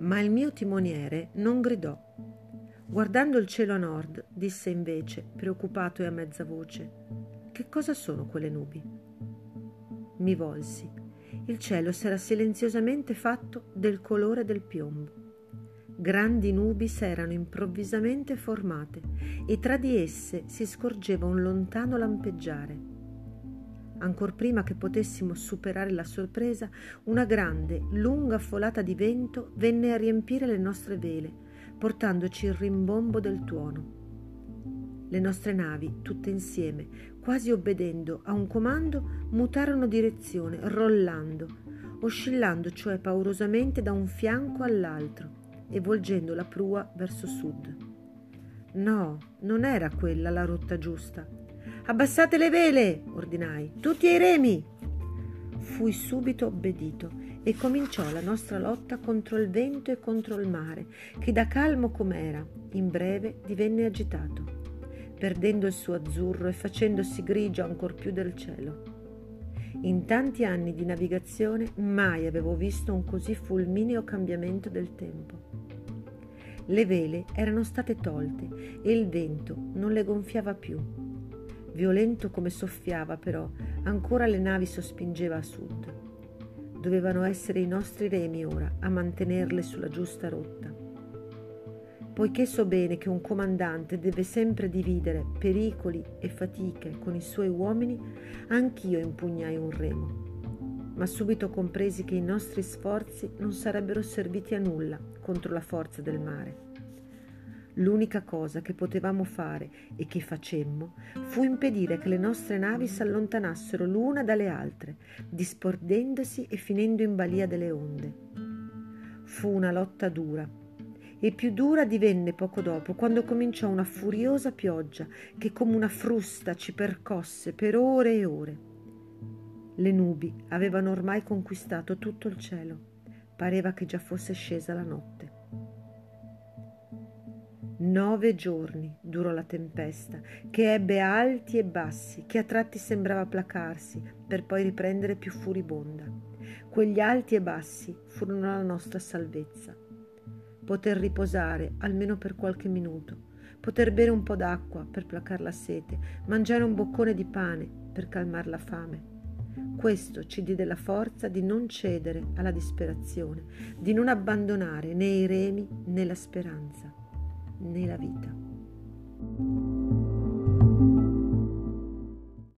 Ma il mio timoniere non gridò. Guardando il cielo a nord, disse invece, preoccupato e a mezza voce, Che cosa sono quelle nubi? Mi volsi. Il cielo s'era silenziosamente fatto del colore del piombo. Grandi nubi s'erano improvvisamente formate e tra di esse si scorgeva un lontano lampeggiare. Ancor prima che potessimo superare la sorpresa, una grande, lunga folata di vento venne a riempire le nostre vele, portandoci il rimbombo del tuono. Le nostre navi, tutte insieme, quasi obbedendo a un comando, mutarono direzione, rollando, oscillando cioè paurosamente da un fianco all'altro e volgendo la prua verso sud. No, non era quella la rotta giusta. Abbassate le vele, ordinai, tutti ai remi. Fui subito obbedito e cominciò la nostra lotta contro il vento e contro il mare, che da calmo com'era, in breve divenne agitato, perdendo il suo azzurro e facendosi grigio ancor più del cielo. In tanti anni di navigazione mai avevo visto un così fulmineo cambiamento del tempo. Le vele erano state tolte e il vento non le gonfiava più. Violento come soffiava, però, ancora le navi sospingeva a sud. Dovevano essere i nostri remi ora a mantenerle sulla giusta rotta. Poiché so bene che un comandante deve sempre dividere pericoli e fatiche con i suoi uomini, anch'io impugnai un remo ma subito compresi che i nostri sforzi non sarebbero serviti a nulla contro la forza del mare. L'unica cosa che potevamo fare e che facemmo fu impedire che le nostre navi s'allontanassero l'una dalle altre, dispordendosi e finendo in balia delle onde. Fu una lotta dura, e più dura divenne poco dopo, quando cominciò una furiosa pioggia che come una frusta ci percosse per ore e ore. Le nubi avevano ormai conquistato tutto il cielo. Pareva che già fosse scesa la notte. Nove giorni durò la tempesta, che ebbe alti e bassi, che a tratti sembrava placarsi, per poi riprendere più furibonda. Quegli alti e bassi furono la nostra salvezza. Poter riposare almeno per qualche minuto, poter bere un po' d'acqua per placar la sete, mangiare un boccone di pane per calmar la fame questo ci diede la forza di non cedere alla disperazione, di non abbandonare né i remi né la speranza né la vita.